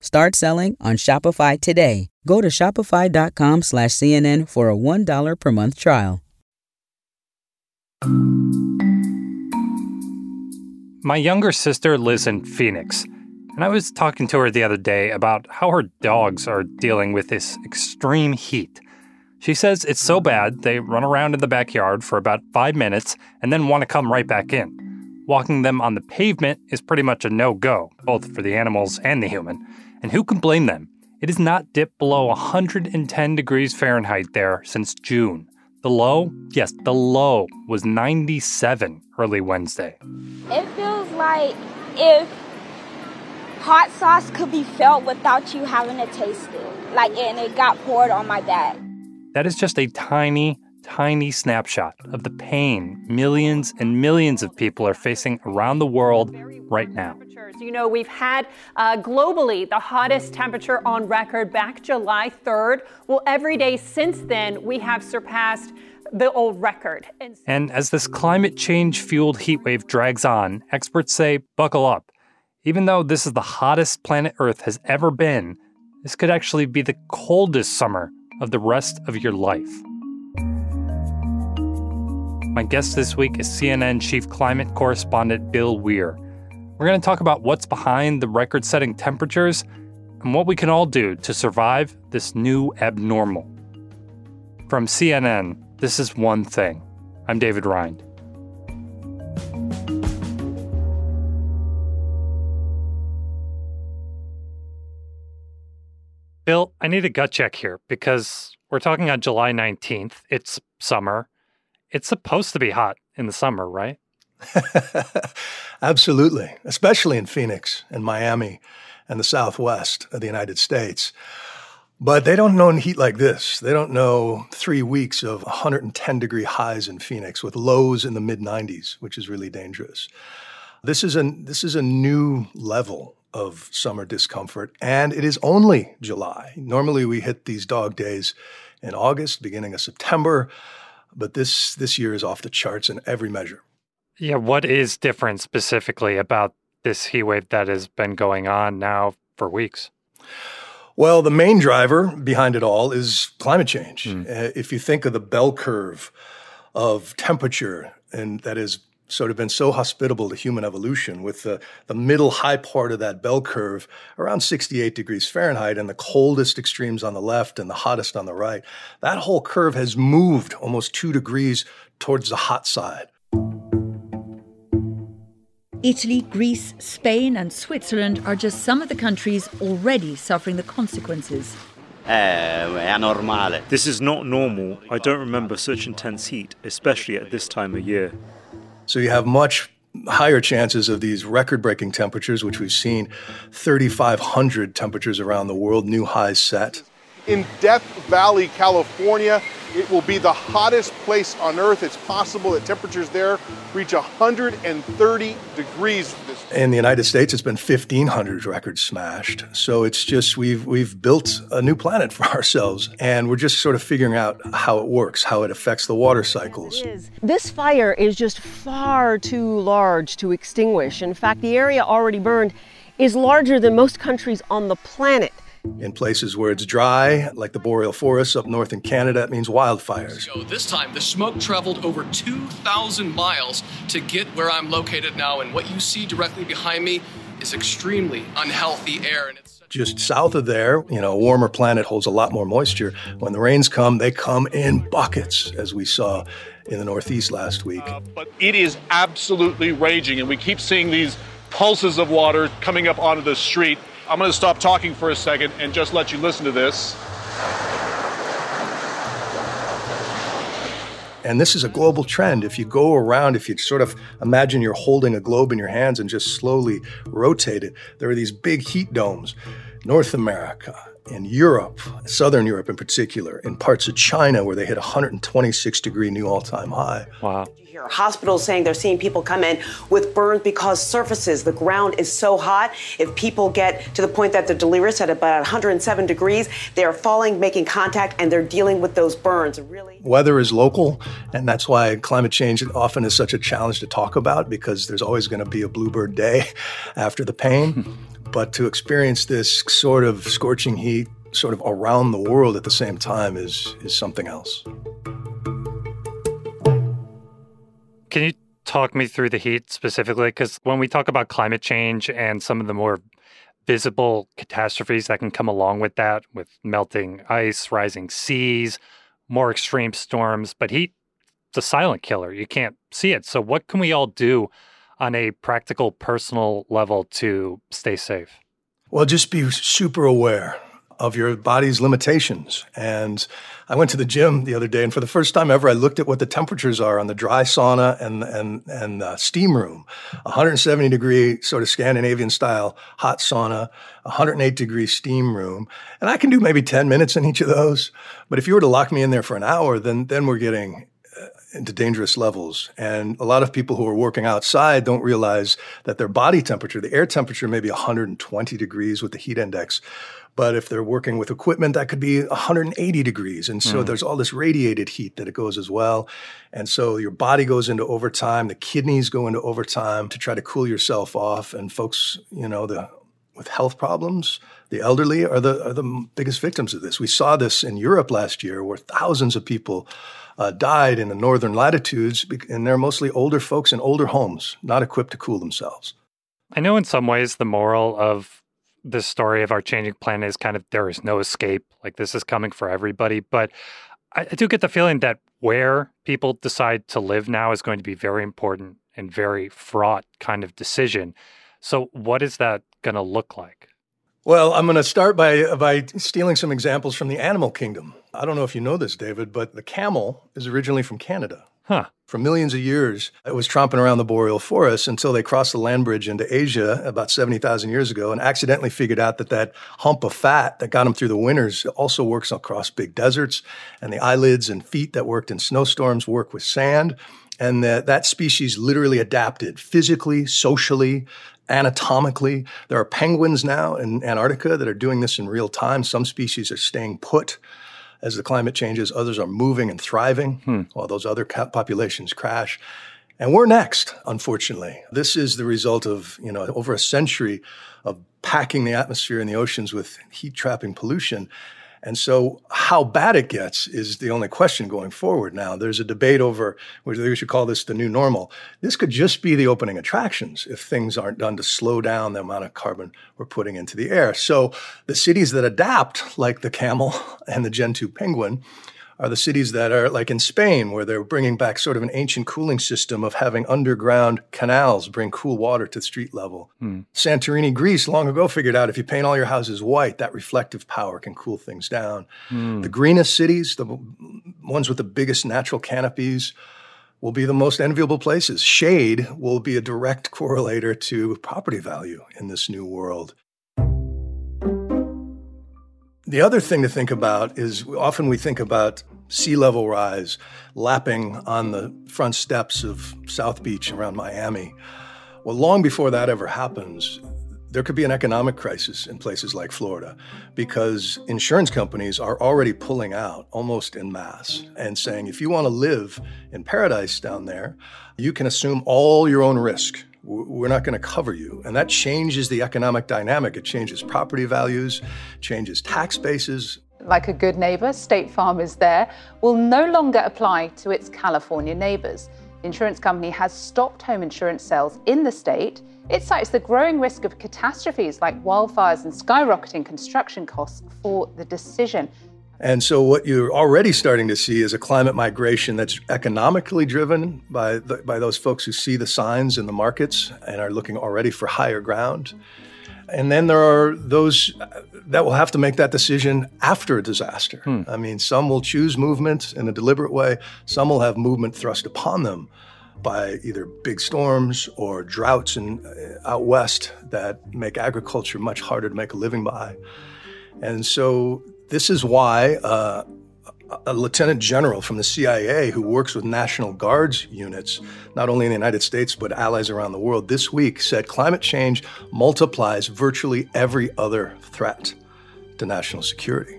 Start selling on Shopify today. Go to shopify.com slash CNN for a $1 per month trial. My younger sister lives in Phoenix, and I was talking to her the other day about how her dogs are dealing with this extreme heat. She says it's so bad they run around in the backyard for about five minutes and then want to come right back in. Walking them on the pavement is pretty much a no go, both for the animals and the human. And who can blame them? It has not dipped below 110 degrees Fahrenheit there since June. The low, yes, the low was 97 early Wednesday. It feels like if hot sauce could be felt without you having to taste it. Like, and it got poured on my back. That is just a tiny, tiny snapshot of the pain millions and millions of people are facing around the world right now. You know, we've had uh, globally the hottest temperature on record back July 3rd. Well, every day since then, we have surpassed the old record. And, and as this climate change fueled heat wave drags on, experts say buckle up. Even though this is the hottest planet Earth has ever been, this could actually be the coldest summer of the rest of your life. My guest this week is CNN chief climate correspondent Bill Weir. We're going to talk about what's behind the record setting temperatures and what we can all do to survive this new abnormal. From CNN, this is One Thing. I'm David Rind. Bill, I need a gut check here because we're talking on July 19th. It's summer. It's supposed to be hot in the summer, right? Absolutely, especially in Phoenix and Miami and the Southwest of the United States. But they don't know heat like this. They don't know three weeks of 110 degree highs in Phoenix with lows in the mid 90s, which is really dangerous. This is a this is a new level of summer discomfort, and it is only July. Normally, we hit these dog days in August, beginning of September, but this this year is off the charts in every measure. Yeah, what is different specifically about this heat wave that has been going on now for weeks? Well, the main driver behind it all is climate change. Mm. Uh, if you think of the bell curve of temperature, and that has sort of been so hospitable to human evolution, with the, the middle high part of that bell curve around 68 degrees Fahrenheit, and the coldest extremes on the left and the hottest on the right, that whole curve has moved almost two degrees towards the hot side. Italy, Greece, Spain, and Switzerland are just some of the countries already suffering the consequences. Eh, this is not normal. I don't remember such intense heat, especially at this time of year. So you have much higher chances of these record breaking temperatures, which we've seen 3,500 temperatures around the world, new highs set. In Death Valley, California, it will be the hottest place on Earth. It's possible that temperatures there reach 130 degrees. In the United States, it's been 1,500 records smashed. So it's just we've we've built a new planet for ourselves, and we're just sort of figuring out how it works, how it affects the water cycles. This fire is just far too large to extinguish. In fact, the area already burned is larger than most countries on the planet. In places where it's dry, like the boreal forests up north in Canada, it means wildfires. So this time, the smoke traveled over 2,000 miles to get where I'm located now, and what you see directly behind me is extremely unhealthy air. And it's just south of there, you know, a warmer planet holds a lot more moisture. When the rains come, they come in buckets, as we saw in the Northeast last week. Uh, but it is absolutely raging, and we keep seeing these pulses of water coming up onto the street. I'm going to stop talking for a second and just let you listen to this. And this is a global trend. If you go around, if you sort of imagine you're holding a globe in your hands and just slowly rotate it, there are these big heat domes. North America, in Europe, Southern Europe in particular, in parts of China where they hit 126 degree new all time high. Wow. Hospitals saying they're seeing people come in with burns because surfaces, the ground is so hot. If people get to the point that they're delirious at about 107 degrees, they are falling, making contact, and they're dealing with those burns. Really, weather is local, and that's why climate change often is such a challenge to talk about because there's always going to be a bluebird day after the pain. But to experience this sort of scorching heat sort of around the world at the same time is, is something else. Can you talk me through the heat specifically? Because when we talk about climate change and some of the more visible catastrophes that can come along with that, with melting ice, rising seas, more extreme storms, but heat, the silent killer. You can't see it. So, what can we all do on a practical, personal level to stay safe? Well, just be super aware of your body's limitations. And I went to the gym the other day, and for the first time ever, I looked at what the temperatures are on the dry sauna and and and steam room. 170 degree sort of Scandinavian style hot sauna, 108 degree steam room, and I can do maybe 10 minutes in each of those. But if you were to lock me in there for an hour, then then we're getting into dangerous levels. And a lot of people who are working outside don't realize that their body temperature, the air temperature, may be 120 degrees with the heat index. But if they're working with equipment, that could be 180 degrees. And so mm. there's all this radiated heat that it goes as well. And so your body goes into overtime, the kidneys go into overtime to try to cool yourself off. And folks, you know, the with health problems, the elderly are the are the biggest victims of this. We saw this in Europe last year, where thousands of people uh, died in the northern latitudes, and they're mostly older folks in older homes, not equipped to cool themselves. I know in some ways the moral of this story of our changing planet is kind of there is no escape. Like this is coming for everybody. But I, I do get the feeling that where people decide to live now is going to be very important and very fraught kind of decision. So, what is that going to look like? Well, I'm going to start by by stealing some examples from the animal kingdom. I don't know if you know this, David, but the camel is originally from Canada. Huh. For millions of years, it was tromping around the boreal forest until they crossed the land bridge into Asia about 70,000 years ago and accidentally figured out that that hump of fat that got them through the winters also works across big deserts. And the eyelids and feet that worked in snowstorms work with sand. And that, that species literally adapted physically, socially, anatomically. There are penguins now in Antarctica that are doing this in real time. Some species are staying put as the climate changes. Others are moving and thriving hmm. while those other populations crash. And we're next, unfortunately. This is the result of, you know, over a century of packing the atmosphere and the oceans with heat trapping pollution. And so, how bad it gets is the only question going forward now. There's a debate over whether we should call this the new normal. This could just be the opening attractions if things aren't done to slow down the amount of carbon we're putting into the air. So, the cities that adapt, like the camel and the Gentoo penguin, are the cities that are like in Spain, where they're bringing back sort of an ancient cooling system of having underground canals bring cool water to street level. Hmm. Santorini, Greece, long ago figured out if you paint all your houses white, that reflective power can cool things down. Hmm. The greenest cities, the ones with the biggest natural canopies, will be the most enviable places. Shade will be a direct correlator to property value in this new world. The other thing to think about is often we think about sea level rise lapping on the front steps of South Beach around Miami. Well, long before that ever happens, there could be an economic crisis in places like Florida because insurance companies are already pulling out almost in mass and saying if you want to live in paradise down there, you can assume all your own risk we're not going to cover you. And that changes the economic dynamic. It changes property values, changes tax bases. Like a good neighbor, State Farm is there, will no longer apply to its California neighbors. The insurance company has stopped home insurance sales in the state. It cites the growing risk of catastrophes like wildfires and skyrocketing construction costs for the decision. And so, what you're already starting to see is a climate migration that's economically driven by the, by those folks who see the signs in the markets and are looking already for higher ground. And then there are those that will have to make that decision after a disaster. Hmm. I mean, some will choose movement in a deliberate way. Some will have movement thrust upon them by either big storms or droughts in, uh, out west that make agriculture much harder to make a living by. And so this is why uh, a lieutenant general from the CIA who works with National Guards units, not only in the United States, but allies around the world, this week said climate change multiplies virtually every other threat to national security.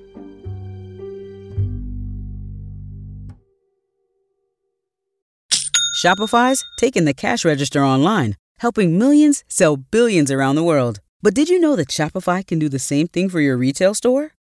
Shopify's taking the cash register online, helping millions sell billions around the world. But did you know that Shopify can do the same thing for your retail store?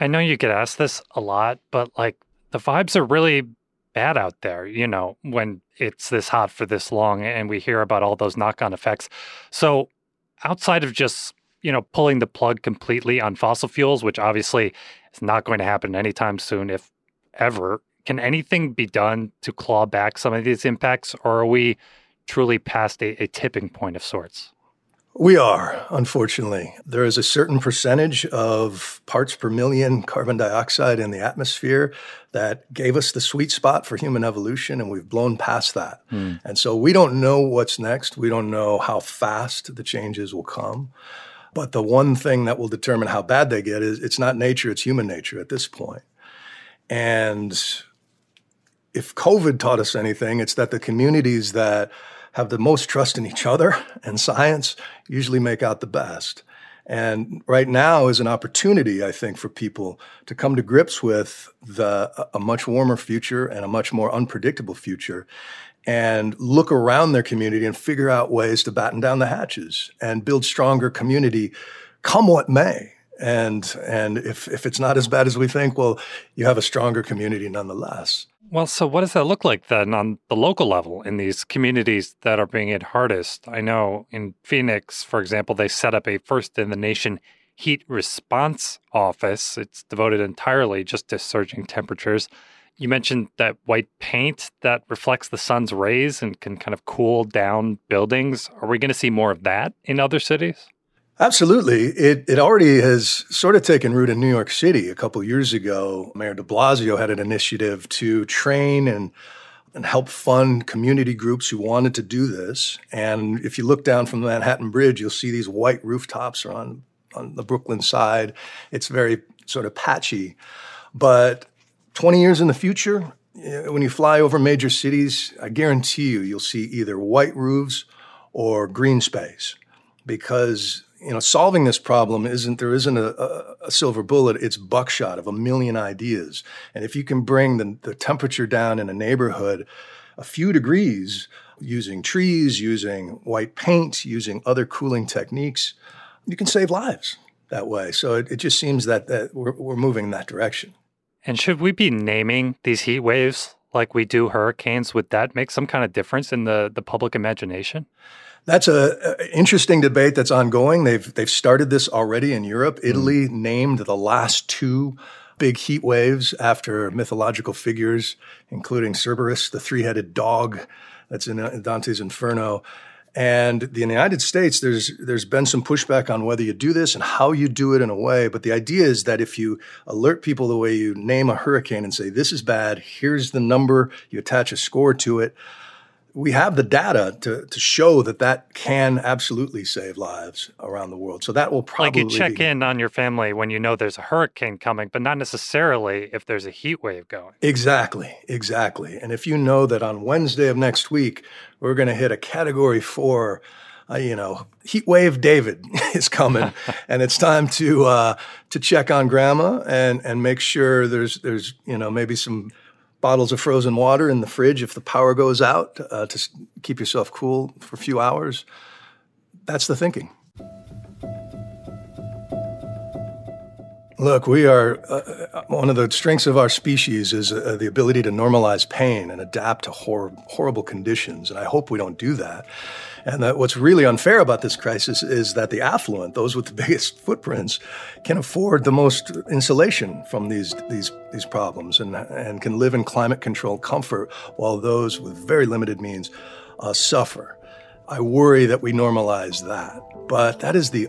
I know you get asked this a lot, but like the vibes are really bad out there, you know, when it's this hot for this long and we hear about all those knock on effects. So, outside of just, you know, pulling the plug completely on fossil fuels, which obviously is not going to happen anytime soon, if ever, can anything be done to claw back some of these impacts, or are we truly past a, a tipping point of sorts? We are, unfortunately. There is a certain percentage of parts per million carbon dioxide in the atmosphere that gave us the sweet spot for human evolution, and we've blown past that. Mm. And so we don't know what's next. We don't know how fast the changes will come. But the one thing that will determine how bad they get is it's not nature, it's human nature at this point. And if COVID taught us anything, it's that the communities that have the most trust in each other and science usually make out the best. And right now is an opportunity, I think, for people to come to grips with the, a much warmer future and a much more unpredictable future and look around their community and figure out ways to batten down the hatches and build stronger community come what may. And, and if, if it's not as bad as we think, well, you have a stronger community nonetheless. Well, so what does that look like then on the local level in these communities that are being hit hardest? I know in Phoenix, for example, they set up a first in the nation heat response office. It's devoted entirely just to surging temperatures. You mentioned that white paint that reflects the sun's rays and can kind of cool down buildings. Are we going to see more of that in other cities? Absolutely. It, it already has sort of taken root in New York City a couple years ago. Mayor de Blasio had an initiative to train and and help fund community groups who wanted to do this. And if you look down from the Manhattan Bridge, you'll see these white rooftops are on, on the Brooklyn side. It's very sort of patchy. But 20 years in the future, eh, when you fly over major cities, I guarantee you, you'll see either white roofs or green space because you know, solving this problem isn't there isn't a, a, silver bullet. It's buckshot of a million ideas. And if you can bring the, the temperature down in a neighborhood a few degrees using trees, using white paint, using other cooling techniques, you can save lives that way. So it, it just seems that, that we're, we're moving in that direction. And should we be naming these heat waves like we do hurricanes? Would that make some kind of difference in the, the public imagination? That's a, a, interesting debate that's ongoing. They've they've started this already in Europe. Hmm. Italy mm. named the last two big heat waves after mythological figures, including Cerberus, the three-headed dog that's in Dante's Inferno. And in the United States, there's there's been some pushback on whether you do this and how you do it in a way. But the idea is that if you alert people the way you name a hurricane and say this is bad, here's the number, you attach a score to it we have the data to, to show that that can absolutely save lives around the world. So that will probably like you check be, in on your family when you know there's a hurricane coming, but not necessarily if there's a heat wave going. Exactly, exactly. And if you know that on Wednesday of next week we're going to hit a Category Four, uh, you know, heat wave David is coming, and it's time to uh, to check on Grandma and and make sure there's there's you know maybe some bottles of frozen water in the fridge if the power goes out uh, to keep yourself cool for a few hours. That's the thinking. Look, we are uh, uh, one of the strengths of our species is uh, the ability to normalize pain and adapt to hor- horrible conditions. And I hope we don't do that. And that what's really unfair about this crisis is that the affluent, those with the biggest footprints, can afford the most insulation from these these these problems and and can live in climate controlled comfort, while those with very limited means uh, suffer. I worry that we normalize that, but that is the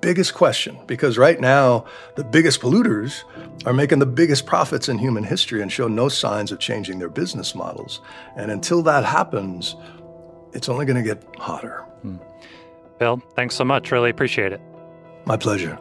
biggest question because right now, the biggest polluters are making the biggest profits in human history and show no signs of changing their business models. And until that happens, it's only going to get hotter. Hmm. Bill, thanks so much. Really appreciate it. My pleasure.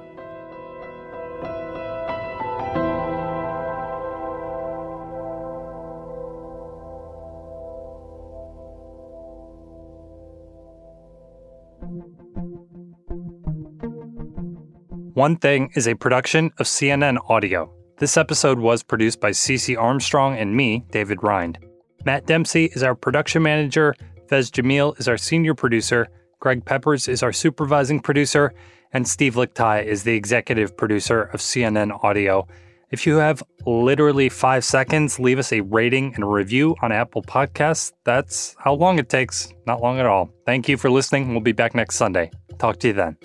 One Thing is a production of CNN Audio. This episode was produced by Cece Armstrong and me, David Rind. Matt Dempsey is our production manager, Fez Jamil is our senior producer, Greg Peppers is our supervising producer, and Steve Lickteig is the executive producer of CNN Audio. If you have literally five seconds, leave us a rating and a review on Apple Podcasts. That's how long it takes. Not long at all. Thank you for listening. We'll be back next Sunday. Talk to you then.